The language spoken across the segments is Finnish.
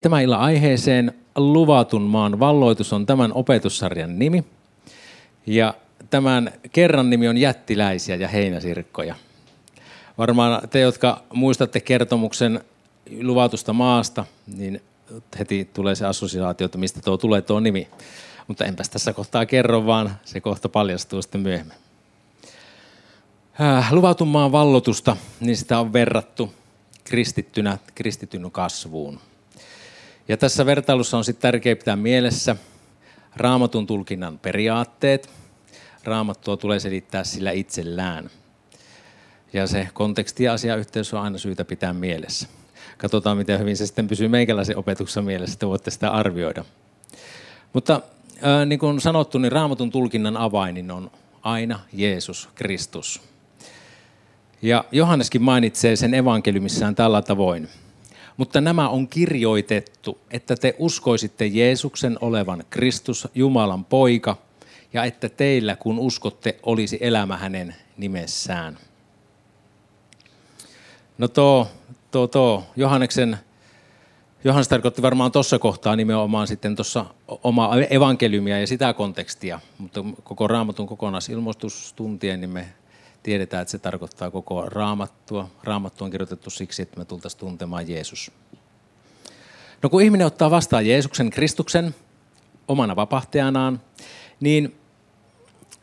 Tämän illan aiheeseen Luvatun maan valloitus on tämän opetussarjan nimi. Ja tämän kerran nimi on Jättiläisiä ja heinäsirkkoja. Varmaan te, jotka muistatte kertomuksen luvatusta maasta, niin heti tulee se assosiaatio, että mistä tuo tulee tuo nimi. Mutta enpäs tässä kohtaa kerro, vaan se kohta paljastuu sitten myöhemmin. Äh, luvatun maan vallotusta, niin sitä on verrattu kristittynä, kristityn kasvuun. Ja tässä vertailussa on sitten tärkeää pitää mielessä raamatun tulkinnan periaatteet. Raamattua tulee selittää sillä itsellään. Ja se konteksti ja asiayhteys on aina syytä pitää mielessä. Katsotaan, miten hyvin se sitten pysyy meikäläisen opetuksessa mielessä, että voitte sitä arvioida. Mutta ää, niin kuin sanottu, niin raamatun tulkinnan avainin on aina Jeesus Kristus. Ja Johanneskin mainitsee sen evankeliumissaan tällä tavoin – mutta nämä on kirjoitettu, että te uskoisitte Jeesuksen olevan Kristus, Jumalan poika, ja että teillä, kun uskotte, olisi elämä hänen nimessään. No tuo, tuo, tuo Johanneksen, Johannes tarkoitti varmaan tuossa kohtaa nimenomaan sitten tuossa oma evankeliumia ja sitä kontekstia, mutta koko raamatun kokonaisilmoitus tuntien, niin me tiedetään, että se tarkoittaa koko raamattua. Raamattu on kirjoitettu siksi, että me tultaisiin tuntemaan Jeesus. No kun ihminen ottaa vastaan Jeesuksen Kristuksen omana vapahtajanaan, niin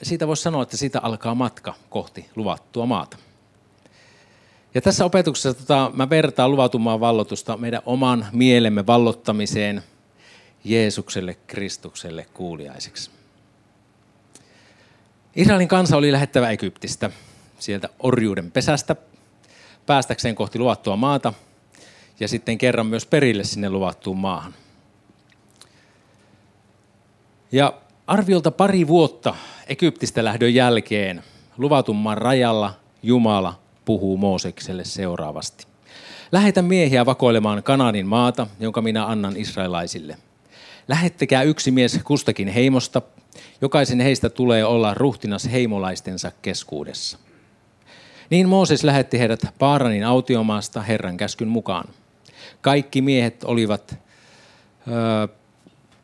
siitä voisi sanoa, että siitä alkaa matka kohti luvattua maata. Ja tässä opetuksessa tota, mä vertaan luvatumaan vallotusta meidän oman mielemme vallottamiseen Jeesukselle Kristukselle kuuliaiseksi. Israelin kansa oli lähettävä Egyptistä, sieltä orjuuden pesästä, päästäkseen kohti luvattua maata ja sitten kerran myös perille sinne luvattuun maahan. Ja arviolta pari vuotta Egyptistä lähdön jälkeen luvatun maan rajalla Jumala puhuu Moosekselle seuraavasti. Lähetä miehiä vakoilemaan Kananin maata, jonka minä annan israelaisille. Lähettäkää yksi mies kustakin heimosta Jokaisen heistä tulee olla ruhtinas heimolaistensa keskuudessa. Niin Mooses lähetti heidät Paaranin autiomaasta Herran käskyn mukaan. Kaikki miehet olivat ö,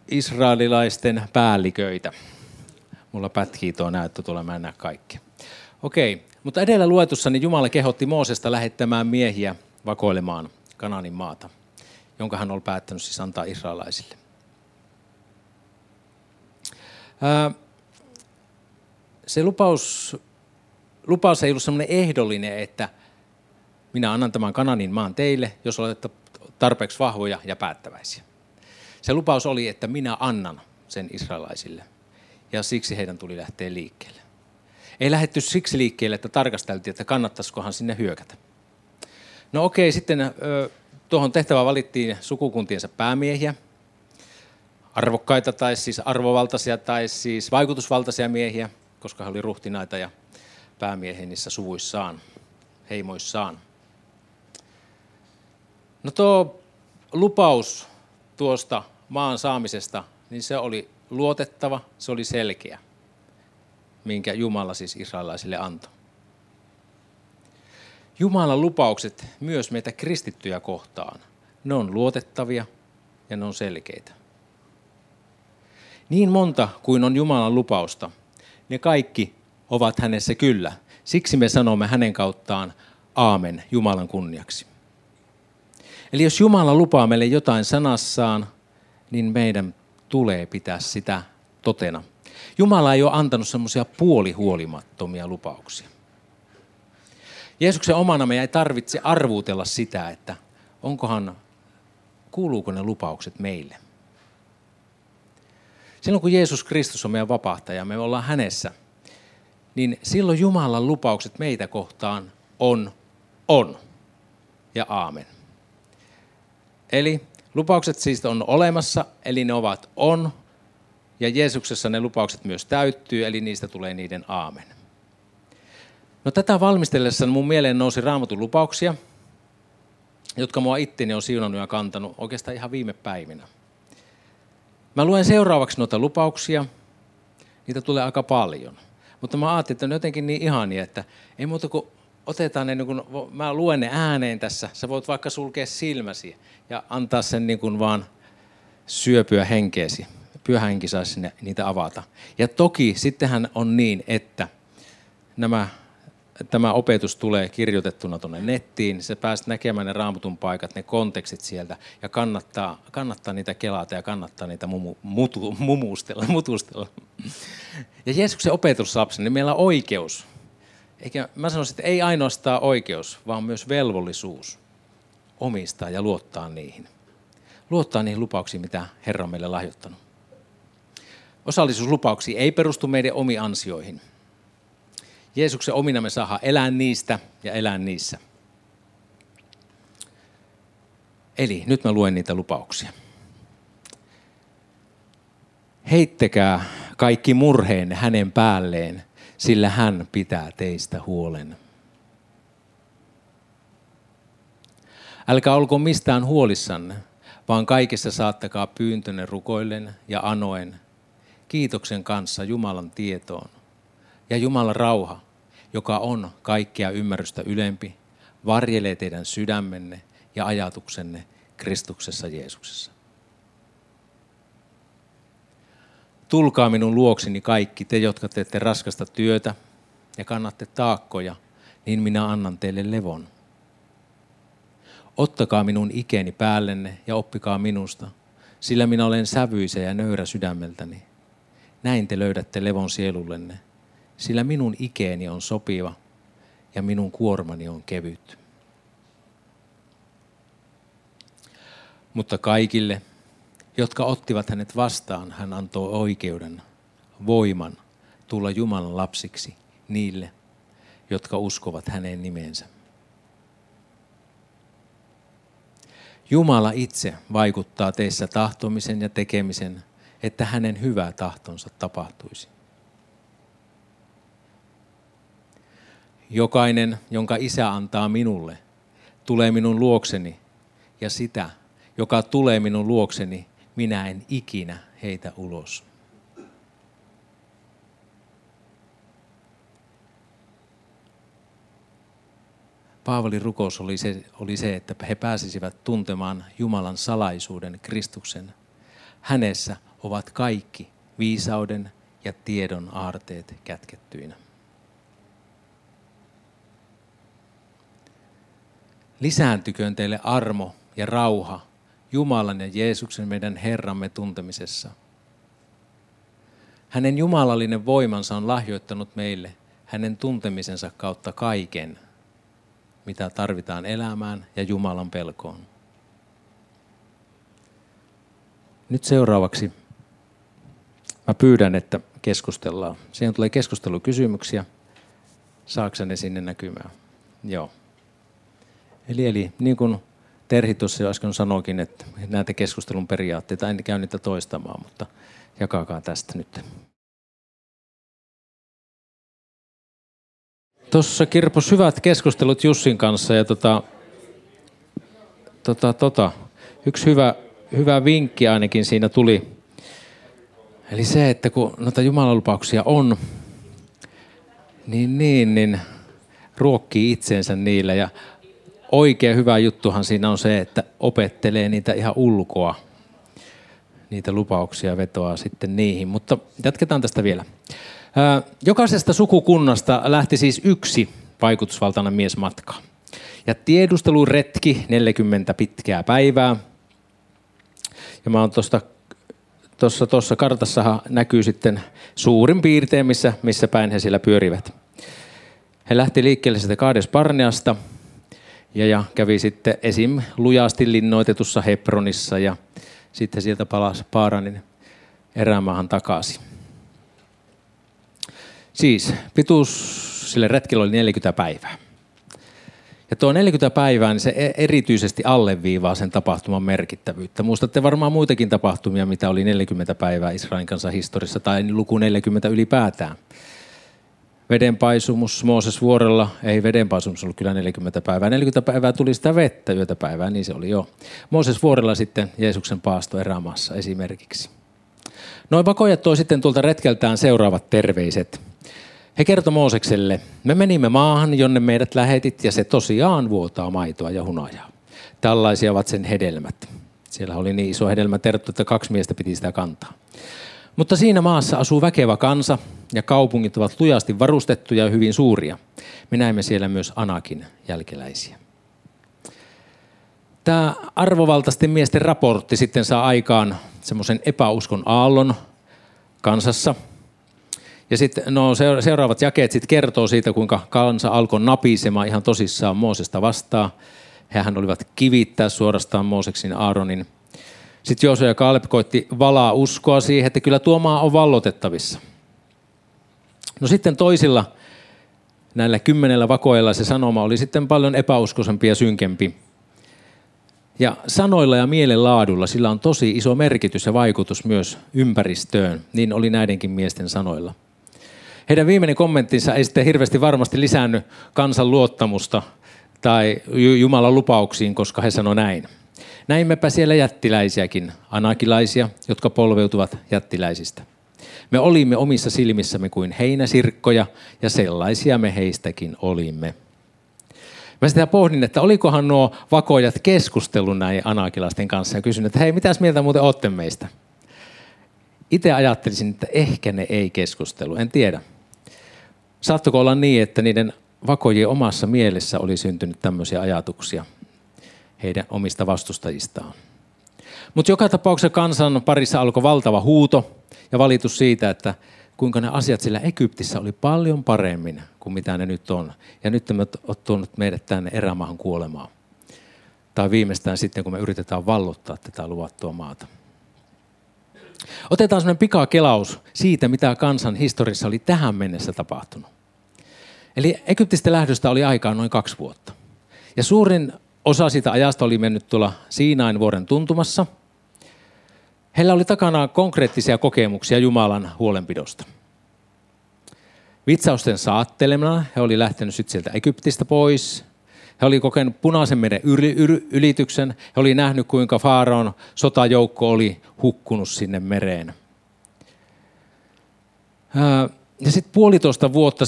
israelilaisten päälliköitä. Mulla pätkii tuo näyttö tuolla, mä kaikki. Okei, mutta edellä luetussa niin Jumala kehotti Moosesta lähettämään miehiä vakoilemaan Kananin maata, jonka hän oli päättänyt siis antaa israelaisille. Se lupaus, lupaus ei ollut semmoinen ehdollinen, että minä annan tämän Kananin maan teille, jos olette tarpeeksi vahvoja ja päättäväisiä. Se lupaus oli, että minä annan sen israelaisille. Ja siksi heidän tuli lähteä liikkeelle. Ei lähetty siksi liikkeelle, että tarkasteltiin, että kannattaisikohan sinne hyökätä. No okei, sitten tuohon tehtävään valittiin sukukuntiensa päämiehiä – arvokkaita tai siis arvovaltaisia tai siis vaikutusvaltaisia miehiä, koska he oli ruhtinaita ja päämiehiä niissä suvuissaan, heimoissaan. No tuo lupaus tuosta maan saamisesta, niin se oli luotettava, se oli selkeä, minkä Jumala siis israelaisille antoi. Jumalan lupaukset myös meitä kristittyjä kohtaan, ne on luotettavia ja ne on selkeitä. Niin monta kuin on Jumalan lupausta, ne kaikki ovat hänessä kyllä. Siksi me sanomme hänen kauttaan aamen Jumalan kunniaksi. Eli jos Jumala lupaa meille jotain sanassaan, niin meidän tulee pitää sitä totena. Jumala ei ole antanut semmoisia puolihuolimattomia lupauksia. Jeesuksen omana me ei tarvitse arvuutella sitä, että onkohan, kuuluuko ne lupaukset meille. Silloin kun Jeesus Kristus on meidän vapahtaja, me ollaan hänessä, niin silloin Jumalan lupaukset meitä kohtaan on, on ja aamen. Eli lupaukset siis on olemassa, eli ne ovat on, ja Jeesuksessa ne lupaukset myös täyttyy, eli niistä tulee niiden aamen. No tätä valmistellessa mun mieleen nousi raamatun lupauksia, jotka mua itteni on siunannut ja kantanut oikeastaan ihan viime päivinä. Mä luen seuraavaksi noita lupauksia. Niitä tulee aika paljon. Mutta mä ajattelin, että ne on jotenkin niin ihania, että ei muuta kuin otetaan ne, niin kun, mä luen ne ääneen tässä. Sä voit vaikka sulkea silmäsi ja antaa sen niin kuin vaan syöpyä henkeesi. Pyhä henki saisi niitä avata. Ja toki sittenhän on niin, että nämä tämä opetus tulee kirjoitettuna tuonne nettiin, se pääset näkemään ne raamutun paikat, ne kontekstit sieltä ja kannattaa, kannattaa niitä kelata ja kannattaa niitä mumu, mutu, mumustella, mutustella. Ja Jeesuksen opetuslapsen, niin meillä on oikeus. Eikä, mä sanoisin, että ei ainoastaan oikeus, vaan myös velvollisuus omistaa ja luottaa niihin. Luottaa niihin lupauksiin, mitä Herra on meille lahjoittanut. Osallisuuslupauksiin ei perustu meidän omiin ansioihin – Jeesuksen omina me saadaan elää niistä ja elää niissä. Eli nyt mä luen niitä lupauksia. Heittäkää kaikki murheenne hänen päälleen, sillä hän pitää teistä huolen. Älkää olko mistään huolissanne, vaan kaikessa saattakaa pyyntönne rukoillen ja anoen, kiitoksen kanssa Jumalan tietoon – ja Jumalan rauha, joka on kaikkea ymmärrystä ylempi, varjelee teidän sydämenne ja ajatuksenne Kristuksessa Jeesuksessa. Tulkaa minun luokseni kaikki te, jotka teette raskasta työtä ja kannatte taakkoja, niin minä annan teille levon. Ottakaa minun ikeni päällenne ja oppikaa minusta, sillä minä olen sävyisä ja nöyrä sydämeltäni. Näin te löydätte levon sielullenne – sillä minun ikeeni on sopiva ja minun kuormani on kevyt. Mutta kaikille, jotka ottivat hänet vastaan, hän antoi oikeuden, voiman tulla Jumalan lapsiksi niille, jotka uskovat hänen nimensä. Jumala itse vaikuttaa teissä tahtomisen ja tekemisen, että hänen hyvä tahtonsa tapahtuisi. Jokainen, jonka isä antaa minulle, tulee minun luokseni, ja sitä, joka tulee minun luokseni, minä en ikinä heitä ulos. Paavalin rukous oli se, oli se, että he pääsisivät tuntemaan Jumalan salaisuuden Kristuksen. Hänessä ovat kaikki viisauden ja tiedon aarteet kätkettyinä. Lisääntyköön teille armo ja rauha Jumalan ja Jeesuksen meidän Herramme tuntemisessa. Hänen jumalallinen voimansa on lahjoittanut meille hänen tuntemisensa kautta kaiken, mitä tarvitaan elämään ja Jumalan pelkoon. Nyt seuraavaksi mä pyydän, että keskustellaan. Siihen tulee keskustelukysymyksiä. Saako ne sinne näkymään? Joo. Eli, eli niin kuin Terhi tuossa jo äsken sanoikin, että näitä keskustelun periaatteita, en käy niitä toistamaan, mutta jakakaa tästä nyt. Tuossa kirpos hyvät keskustelut Jussin kanssa ja tota, tota, tota, yksi hyvä, hyvä vinkki ainakin siinä tuli. Eli se, että kun noita jumalanlupauksia on, niin, niin, niin ruokkii itsensä niillä ja oikein hyvä juttuhan siinä on se, että opettelee niitä ihan ulkoa. Niitä lupauksia vetoaa sitten niihin. Mutta jatketaan tästä vielä. Jokaisesta sukukunnasta lähti siis yksi vaikutusvaltainen mies matkaa. Ja tiedusteluretki 40 pitkää päivää. Ja mä oon tuosta tuossa, tuossa kartassa näkyy sitten suurin piirtein, missä, missä päin he siellä pyörivät. He lähti liikkeelle sitä Kaades Parneasta – ja, ja kävi sitten esim. lujasti linnoitetussa Hebronissa ja sitten sieltä palasi Paaranin erämaahan takaisin. Siis pituus sille retkellä oli 40 päivää. Ja tuo 40 päivää, niin se e- erityisesti alleviivaa sen tapahtuman merkittävyyttä. Muistatte varmaan muitakin tapahtumia, mitä oli 40 päivää Israelin kanssa historiassa, tai luku 40 ylipäätään vedenpaisumus Mooses vuorella, ei vedenpaisumus ollut kyllä 40 päivää. 40 päivää tuli sitä vettä yötä päivää, niin se oli jo. Mooses vuorella sitten Jeesuksen paasto erämaassa esimerkiksi. Noin vakojat toi sitten tuolta retkeltään seuraavat terveiset. He kertoi Moosekselle, me menimme maahan, jonne meidät lähetit, ja se tosiaan vuotaa maitoa ja hunajaa. Tällaisia ovat sen hedelmät. Siellä oli niin iso hedelmä että kaksi miestä piti sitä kantaa. Mutta siinä maassa asuu väkevä kansa, ja kaupungit ovat lujasti varustettuja ja hyvin suuria. Me näemme siellä myös Anakin jälkeläisiä. Tämä arvovaltaisten miesten raportti sitten saa aikaan semmoisen epäuskon aallon kansassa. Ja sitten no, seuraavat jakeet sitten kertoo siitä, kuinka kansa alkoi napisemaan ihan tosissaan Moosesta vastaan. Hehän olivat kivittää suorastaan Mooseksin Aaronin. Sitten Jooso ja Kaalep koitti valaa uskoa siihen, että kyllä tuo maa on vallotettavissa. No sitten toisilla näillä kymmenellä vakoilla se sanoma oli sitten paljon epäuskoisempi ja synkempi. Ja sanoilla ja mielenlaadulla sillä on tosi iso merkitys ja vaikutus myös ympäristöön, niin oli näidenkin miesten sanoilla. Heidän viimeinen kommenttinsa ei sitten hirveästi varmasti lisännyt kansan luottamusta tai Jumalan lupauksiin, koska he sanoivat näin. Näimmepä siellä jättiläisiäkin, anakilaisia, jotka polveutuvat jättiläisistä. Me olimme omissa silmissämme kuin heinäsirkkoja, ja sellaisia me heistäkin olimme. Mä sitä pohdin, että olikohan nuo vakojat keskustellut näin anakilaisten kanssa ja kysynyt, että hei, mitäs mieltä muuten olette meistä? Itse ajattelisin, että ehkä ne ei keskustelu, en tiedä. Saattoiko olla niin, että niiden vakojien omassa mielessä oli syntynyt tämmöisiä ajatuksia heidän omista vastustajistaan. Mutta joka tapauksessa kansan parissa alkoi valtava huuto ja valitus siitä, että kuinka ne asiat sillä Egyptissä oli paljon paremmin kuin mitä ne nyt on. Ja nyt me on tuonut meidät tänne erämaahan kuolemaan. Tai viimeistään sitten, kun me yritetään vallottaa tätä luvattua maata. Otetaan sellainen pikakelaus siitä, mitä kansan historiassa oli tähän mennessä tapahtunut. Eli Egyptistä lähdöstä oli aikaa noin kaksi vuotta. Ja suurin osa siitä ajasta oli mennyt tuolla Siinain vuoren tuntumassa. Heillä oli takana konkreettisia kokemuksia Jumalan huolenpidosta. Vitsausten saattelemana he oli lähtenyt sitten sieltä Egyptistä pois. He oli kokenut punaisen meren ylityksen. He oli nähnyt, kuinka Faaraon sotajoukko oli hukkunut sinne mereen. Ja sitten puolitoista, vuotta,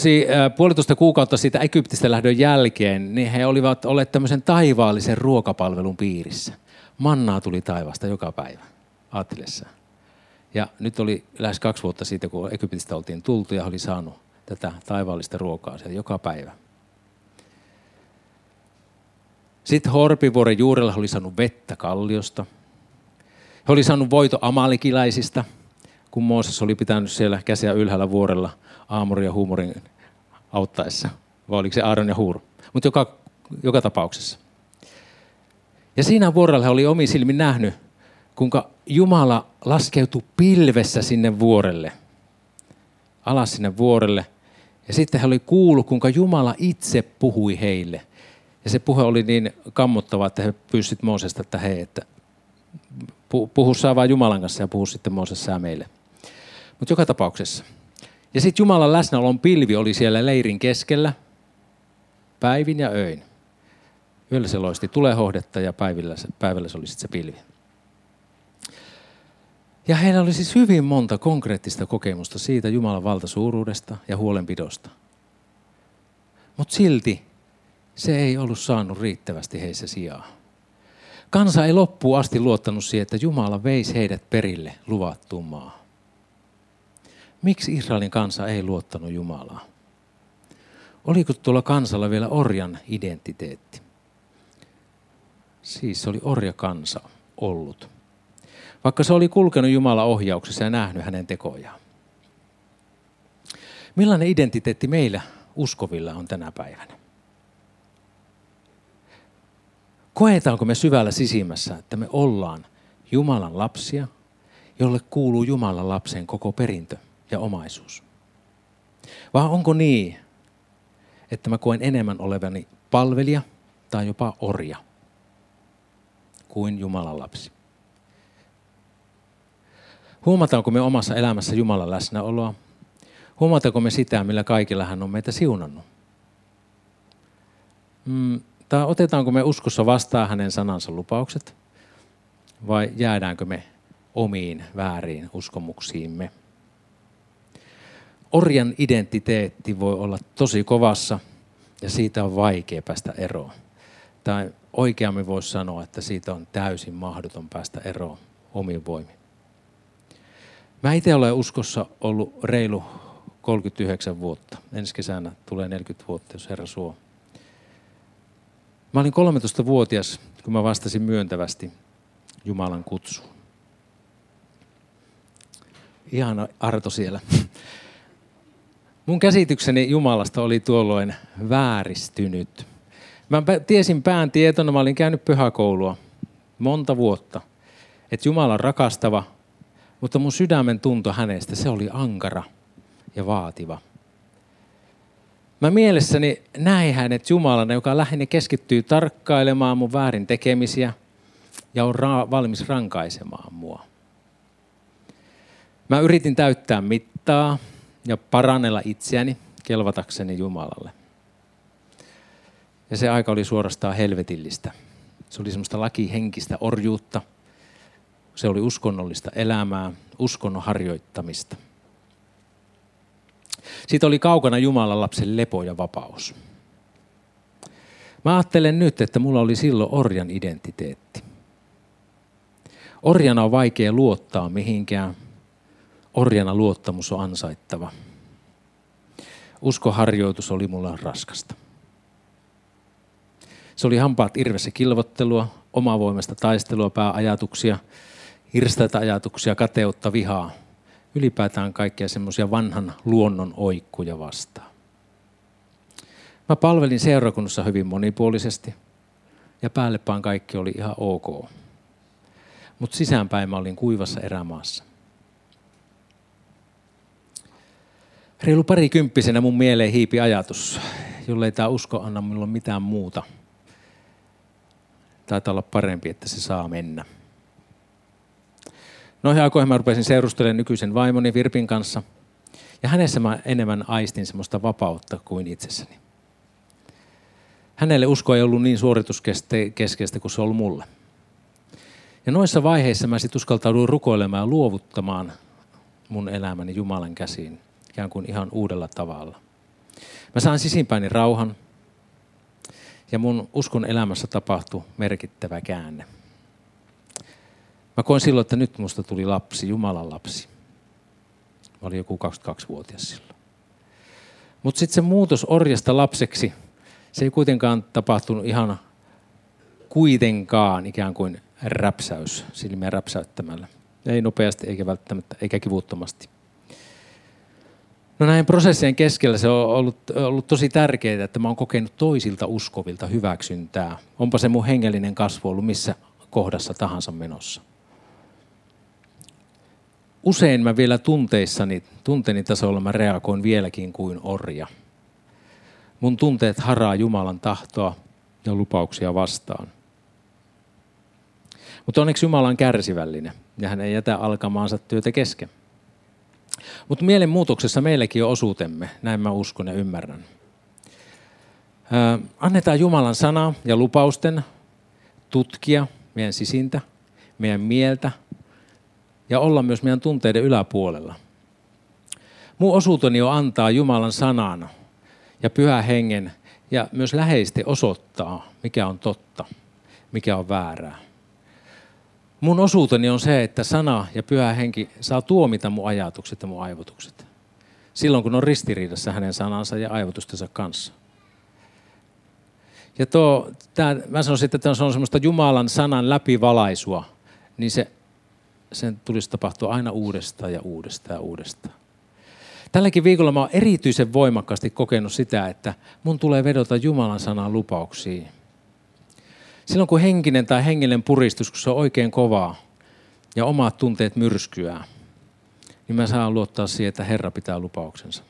puolitoista kuukautta siitä Egyptistä lähdön jälkeen, niin he olivat olleet tämmöisen taivaallisen ruokapalvelun piirissä. Mannaa tuli taivasta joka päivä, ajattelessa. Ja nyt oli lähes kaksi vuotta siitä, kun Egyptistä oltiin tultu ja oli saanut tätä taivaallista ruokaa siellä joka päivä. Sitten Horpivuoren juurella oli saanut vettä kalliosta. He oli saanut voito amalikilaisista, kun Mooses oli pitänyt siellä käsiä ylhäällä vuorella aamurin ja huumorin auttaessa. Vai oliko se Aaron ja Huur? Mutta joka, joka tapauksessa. Ja siinä vuorella oli omi silmin nähnyt, kuinka Jumala laskeutui pilvessä sinne vuorelle. Alas sinne vuorelle. Ja sitten he oli kuullut, kuinka Jumala itse puhui heille. Ja se puhe oli niin kammottava, että he pyysivät Moosesta, että hei, että puhu saa vain Jumalan kanssa ja puhu sitten Mooses sää meille. Mutta joka tapauksessa. Ja sitten Jumalan läsnäolon pilvi oli siellä leirin keskellä päivin ja öin. Yöllä se loisti tulehohdetta ja päivällä, päivällä se oli sitten se pilvi. Ja heillä oli siis hyvin monta konkreettista kokemusta siitä Jumalan valtasuuruudesta ja huolenpidosta. Mutta silti se ei ollut saanut riittävästi heissä sijaa. Kansa ei loppuun asti luottanut siihen, että Jumala veisi heidät perille luvattuun maa. Miksi Israelin kansa ei luottanut Jumalaa? Oliko tuolla kansalla vielä orjan identiteetti? Siis se oli orjakansa ollut vaikka se oli kulkenut Jumalan ohjauksessa ja nähnyt hänen tekojaan. Millainen identiteetti meillä uskovilla on tänä päivänä? Koetaanko me syvällä sisimmässä, että me ollaan Jumalan lapsia, jolle kuuluu Jumalan lapsen koko perintö ja omaisuus? Vai onko niin, että mä koen enemmän olevani palvelija tai jopa orja kuin Jumalan lapsi? Huomataanko me omassa elämässä Jumalan läsnäoloa? Huomataanko me sitä, millä kaikilla hän on meitä siunannut? Mm, tai otetaanko me uskossa vastaan hänen sanansa lupaukset? Vai jäädäänkö me omiin vääriin uskomuksiimme? Orjan identiteetti voi olla tosi kovassa ja siitä on vaikea päästä eroon. Tai oikeammin voisi sanoa, että siitä on täysin mahdoton päästä eroon omin voimin. Mä itse olen uskossa ollut reilu 39 vuotta. Ensi kesänä tulee 40 vuotta, jos Herra suo. Mä olin 13-vuotias, kun mä vastasin myöntävästi Jumalan kutsuun. Ihana Arto siellä. Mun käsitykseni Jumalasta oli tuolloin vääristynyt. Mä tiesin pään tietona, mä olin käynyt pyhäkoulua monta vuotta, että Jumala on rakastava, mutta mun sydämen tunto hänestä, se oli ankara ja vaativa. Mä mielessäni näin hänet Jumalana, joka lähinnä keskittyy tarkkailemaan mun väärin tekemisiä ja on ra- valmis rankaisemaan mua. Mä yritin täyttää mittaa ja parannella itseäni kelvatakseni Jumalalle. Ja se aika oli suorastaan helvetillistä. Se oli semmoista lakihenkistä orjuutta. Se oli uskonnollista elämää, uskonnon harjoittamista. Siitä oli kaukana Jumalan lapsen lepo ja vapaus. Mä ajattelen nyt, että mulla oli silloin orjan identiteetti. Orjana on vaikea luottaa mihinkään. Orjana luottamus on ansaittava. Uskoharjoitus oli mulla raskasta. Se oli hampaat irvessä kilvottelua, omavoimasta taistelua, pääajatuksia, hirstäitä ajatuksia, kateutta, vihaa. Ylipäätään kaikkia semmoisia vanhan luonnon oikkuja vastaan. Mä palvelin seurakunnassa hyvin monipuolisesti ja päällepään kaikki oli ihan ok. Mutta sisäänpäin mä olin kuivassa erämaassa. Reilu parikymppisenä mun mieleen hiipi ajatus, jollei tämä usko anna minulle mitään muuta. Taitaa olla parempi, että se saa mennä. Noihin aikoihin mä rupesin seurustelemaan nykyisen vaimoni Virpin kanssa. Ja hänessä mä enemmän aistin semmoista vapautta kuin itsessäni. Hänelle usko ei ollut niin suorituskeskeistä kuin se ollut mulle. Ja noissa vaiheissa mä sitten uskaltauduin rukoilemaan ja luovuttamaan mun elämäni Jumalan käsiin ikään kuin ihan uudella tavalla. Mä saan sisimpäini rauhan ja mun uskon elämässä tapahtui merkittävä käänne. Mä koin silloin, että nyt musta tuli lapsi, Jumalan lapsi. Mä olin joku 22-vuotias silloin. Mutta sitten se muutos orjasta lapseksi, se ei kuitenkaan tapahtunut ihan kuitenkaan ikään kuin räpsäys, silmiä räpsäyttämällä. Ei nopeasti eikä välttämättä, eikä kivuttomasti. No näin prosessien keskellä se on ollut, ollut tosi tärkeää, että mä oon kokenut toisilta uskovilta hyväksyntää. Onpa se mun hengellinen kasvu ollut missä kohdassa tahansa menossa. Usein mä vielä tunteissani, tunteeni tasolla mä reagoin vieläkin kuin orja. Mun tunteet haraa Jumalan tahtoa ja lupauksia vastaan. Mutta onneksi Jumala on kärsivällinen ja hän ei jätä alkamaansa työtä kesken. Mutta mielenmuutoksessa meilläkin on osuutemme, näin mä uskon ja ymmärrän. annetaan Jumalan sana ja lupausten tutkia meidän sisintä, meidän mieltä ja olla myös meidän tunteiden yläpuolella. Mun osuuteni on antaa Jumalan sanan ja pyhä hengen ja myös läheisesti osoittaa, mikä on totta, mikä on väärää. Mun osuuteni on se, että sana ja pyhä henki saa tuomita mun ajatukset ja mun aivotukset. Silloin kun on ristiriidassa hänen sanansa ja aivotustensa kanssa. Ja tuo, tää, mä sanoisin, että se on semmoista Jumalan sanan läpivalaisua, niin se, sen tulisi tapahtua aina uudestaan ja uudestaan ja uudestaan. Tälläkin viikolla mä oon erityisen voimakkaasti kokenut sitä, että mun tulee vedota Jumalan sanan lupauksiin Silloin kun henkinen tai hengellinen puristus, kun se on oikein kovaa ja omat tunteet myrskyää, niin mä saan luottaa siihen, että Herra pitää lupauksensa.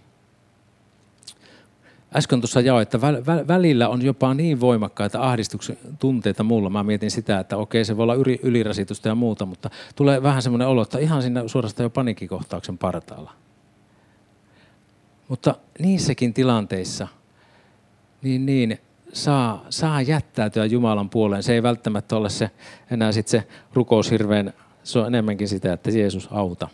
Äsken tuossa jaoin, että välillä on jopa niin voimakkaita ahdistuksen tunteita mulla. Mä mietin sitä, että okei, se voi olla ylirasitusta ja muuta, mutta tulee vähän semmoinen olo, että ihan siinä suorastaan jo paniikkikohtauksen partaalla. Mutta niissäkin tilanteissa, niin, niin saa, saa jättäytyä Jumalan puoleen. Se ei välttämättä ole se, enää sit se rukous hirveän, se on enemmänkin sitä, että Jeesus auta.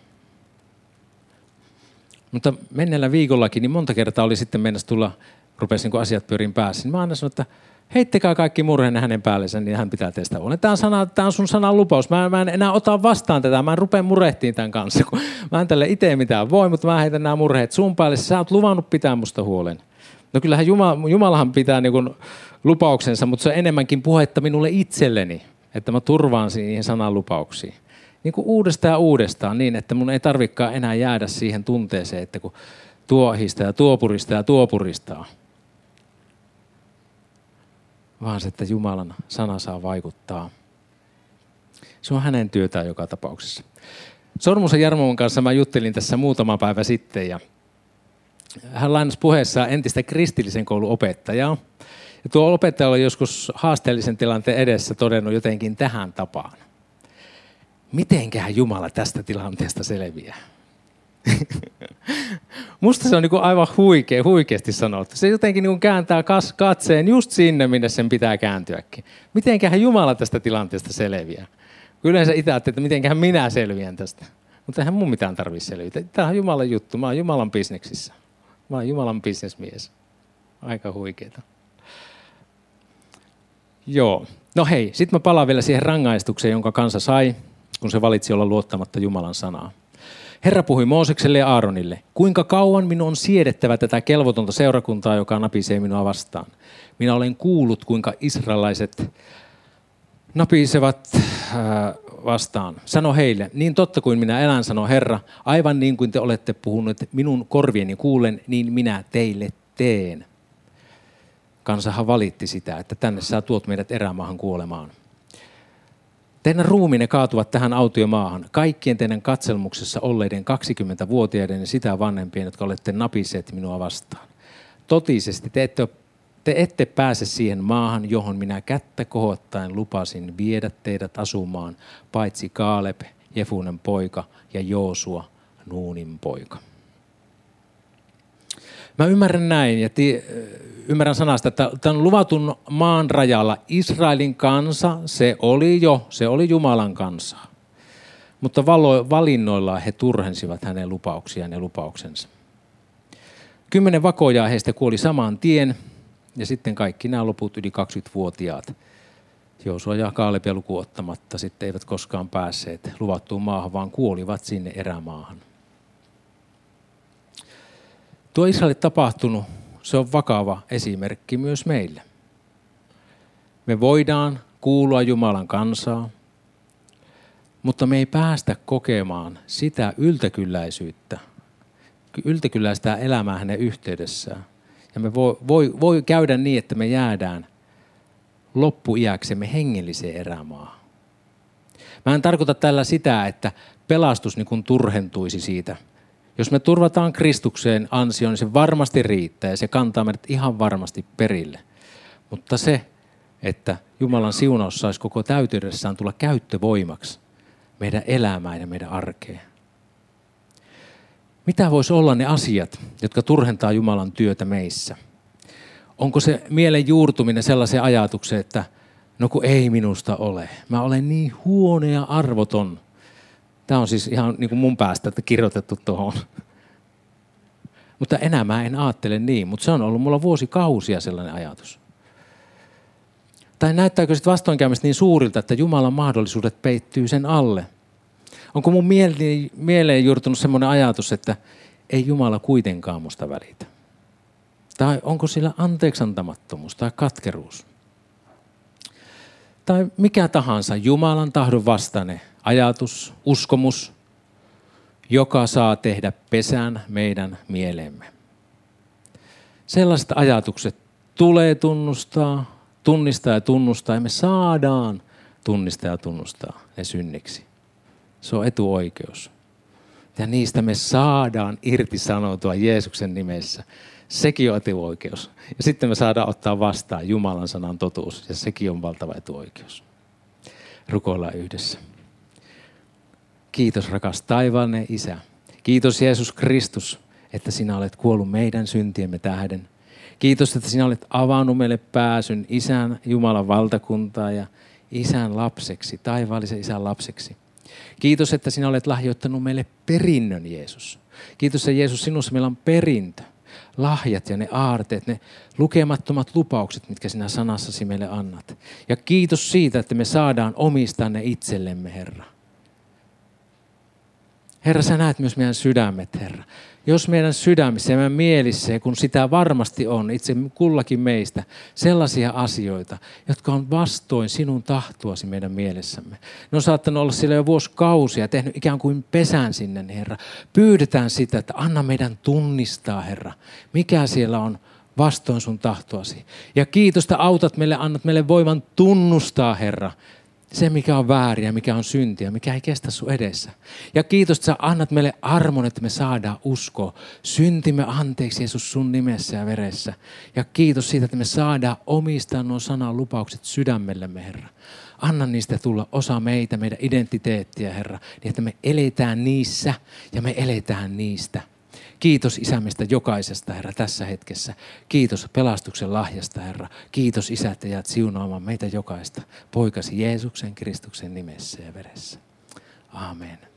Mutta menneellä viikollakin niin monta kertaa oli sitten mennä tulla, rupesi niin asiat pyörin päässä. Niin mä aina sanoin, että heittäkää kaikki murheenne hänen päällensä, niin hän pitää teistä huolen. Tämä on, sana, tämä on sun sanan lupaus. Mä, mä en enää ota vastaan tätä. Mä en rupea murehtiin tämän kanssa, kun mä en tälle itse mitään voi, mutta mä heitän nämä murheet sun päälle. Sä oot luvannut pitää musta huolen. No kyllähän Jumala, Jumalahan pitää niin kuin lupauksensa, mutta se on enemmänkin puhetta minulle itselleni, että mä turvaan siihen sanan lupauksiin. Niin kuin uudestaan ja uudestaan niin, että mun ei tarvikaan enää jäädä siihen tunteeseen, että kun tuohista ja tuopurista ja tuopuristaa – vaan se, että Jumalan sana saa vaikuttaa. Se on hänen työtään joka tapauksessa. Sormusen Jarmon kanssa mä juttelin tässä muutama päivä sitten ja hän lainasi puheessa entistä kristillisen koulun opettajaa. Ja tuo opettaja oli joskus haasteellisen tilanteen edessä todennut jotenkin tähän tapaan. Mitenköhän Jumala tästä tilanteesta selviää? Musta se on niin aivan huikea, huikeasti sanottu. Se jotenkin niin kääntää katseen just sinne, minne sen pitää kääntyäkin. Mitenköhän Jumala tästä tilanteesta selviää? Yleensä itse että mitenköhän minä selviän tästä. Mutta eihän mun mitään tarvitse selvitä. Tämä on Jumalan juttu. Mä oon Jumalan bisneksissä. Mä oon Jumalan bisnesmies. Aika huikeeta. Joo. No hei, sitten mä palaan vielä siihen rangaistukseen, jonka kansa sai, kun se valitsi olla luottamatta Jumalan sanaa. Herra puhui Moosekselle ja Aaronille, kuinka kauan minun on siedettävä tätä kelvotonta seurakuntaa, joka napisee minua vastaan. Minä olen kuullut, kuinka israelaiset napisevat vastaan. Sano heille, niin totta kuin minä elän, sano Herra, aivan niin kuin te olette puhuneet minun korvieni kuulen, niin minä teille teen. Kansahan valitti sitä, että tänne sä tuot meidät erämaahan kuolemaan. Teidän ruumine kaatuvat tähän autiomaahan, kaikkien teidän katselmuksessa olleiden 20-vuotiaiden ja sitä vanhempien, jotka olette napiseet minua vastaan. Totisesti te ette, te ette pääse siihen maahan, johon minä kättä kohottaen lupasin viedä teidät asumaan, paitsi Kaaleb, Jefunen poika ja Joosua, Nuunin poika. Mä ymmärrän näin ja ti- ymmärrän sanasta, että tämän luvatun maan rajalla Israelin kansa, se oli jo, se oli Jumalan kansa. Mutta valinnoilla he turhensivat hänen lupauksiaan ja lupauksensa. Kymmenen vakojaa heistä kuoli saman tien ja sitten kaikki nämä loput yli 20-vuotiaat. Joosua ja Kaalepia lukuottamatta sitten eivät koskaan päässeet luvattuun maahan, vaan kuolivat sinne erämaahan. Tuo Israelille tapahtunut, se on vakava esimerkki myös meille. Me voidaan kuulua Jumalan kansaa, mutta me ei päästä kokemaan sitä yltäkylläisyyttä, yltäkylläistä elämää hänen yhteydessään. Ja me voi, voi, voi käydä niin, että me jäädään loppuiäksemme hengelliseen erämaahan. Mä en tarkoita tällä sitä, että pelastus niin turhentuisi siitä – jos me turvataan Kristukseen ansioon, niin se varmasti riittää ja se kantaa meidät ihan varmasti perille. Mutta se, että Jumalan siunaus saisi koko täytyydessään tulla käyttövoimaksi meidän elämään ja meidän arkeen. Mitä voisi olla ne asiat, jotka turhentaa Jumalan työtä meissä? Onko se mielen juurtuminen sellaiseen ajatukseen, että no kun ei minusta ole. Mä olen niin huono ja arvoton – Tämä on siis ihan niin kuin mun päästä että kirjoitettu tuohon. Mutta enää mä en ajattele niin, mutta se on ollut mulla vuosikausia sellainen ajatus. Tai näyttääkö sitten vastoinkäymistä niin suurilta, että Jumalan mahdollisuudet peittyy sen alle? Onko mun mieleen juurtunut semmoinen ajatus, että ei Jumala kuitenkaan musta välitä? Tai onko sillä anteeksantamattomuus tai katkeruus? Tai mikä tahansa Jumalan tahdon vastainen ajatus, uskomus, joka saa tehdä pesän meidän mieleemme. Sellaiset ajatukset tulee tunnustaa, tunnistaa ja tunnustaa, ja me saadaan tunnistaa ja tunnustaa ne synniksi. Se on etuoikeus. Ja niistä me saadaan irti sanoutua Jeesuksen nimessä. Sekin on etuoikeus. Ja sitten me saadaan ottaa vastaan Jumalan sanan totuus, ja sekin on valtava etuoikeus. Rukoillaan yhdessä. Kiitos rakas taivaallinen Isä. Kiitos Jeesus Kristus, että sinä olet kuollut meidän syntiemme tähden. Kiitos, että sinä olet avannut meille pääsyn Isän Jumalan valtakuntaa ja Isän lapseksi, taivaallisen Isän lapseksi. Kiitos, että sinä olet lahjoittanut meille perinnön, Jeesus. Kiitos, että Jeesus, sinussa meillä on perintö lahjat ja ne aarteet, ne lukemattomat lupaukset, mitkä sinä sanassasi meille annat. Ja kiitos siitä, että me saadaan omistaa ne itsellemme, Herra. Herra, sä näet myös meidän sydämet, Herra. Jos meidän sydämissä ja meidän mielissä, kun sitä varmasti on, itse kullakin meistä, sellaisia asioita, jotka on vastoin sinun tahtoasi meidän mielessämme. Ne on saattanut olla siellä jo vuosikausia, tehnyt ikään kuin pesän sinne, Herra. Pyydetään sitä, että anna meidän tunnistaa, Herra, mikä siellä on vastoin sun tahtoasi. Ja kiitos, että autat meille, annat meille voivan tunnustaa, Herra, se, mikä on väärin ja mikä on syntiä, mikä ei kestä sun edessä. Ja kiitos, että sä annat meille armon, että me saadaan uskoa. Syntimme anteeksi Jeesus sun nimessä ja veressä. Ja kiitos siitä, että me saadaan omistaa nuo sanan lupaukset sydämellemme, Herra. Anna niistä tulla osa meitä, meidän identiteettiä, Herra, niin että me eletään niissä ja me eletään niistä. Kiitos isämistä jokaisesta, Herra, tässä hetkessä. Kiitos pelastuksen lahjasta, Herra. Kiitos Isä, että jäät siunaamaan meitä jokaista. Poikasi Jeesuksen Kristuksen nimessä ja veressä. Amen.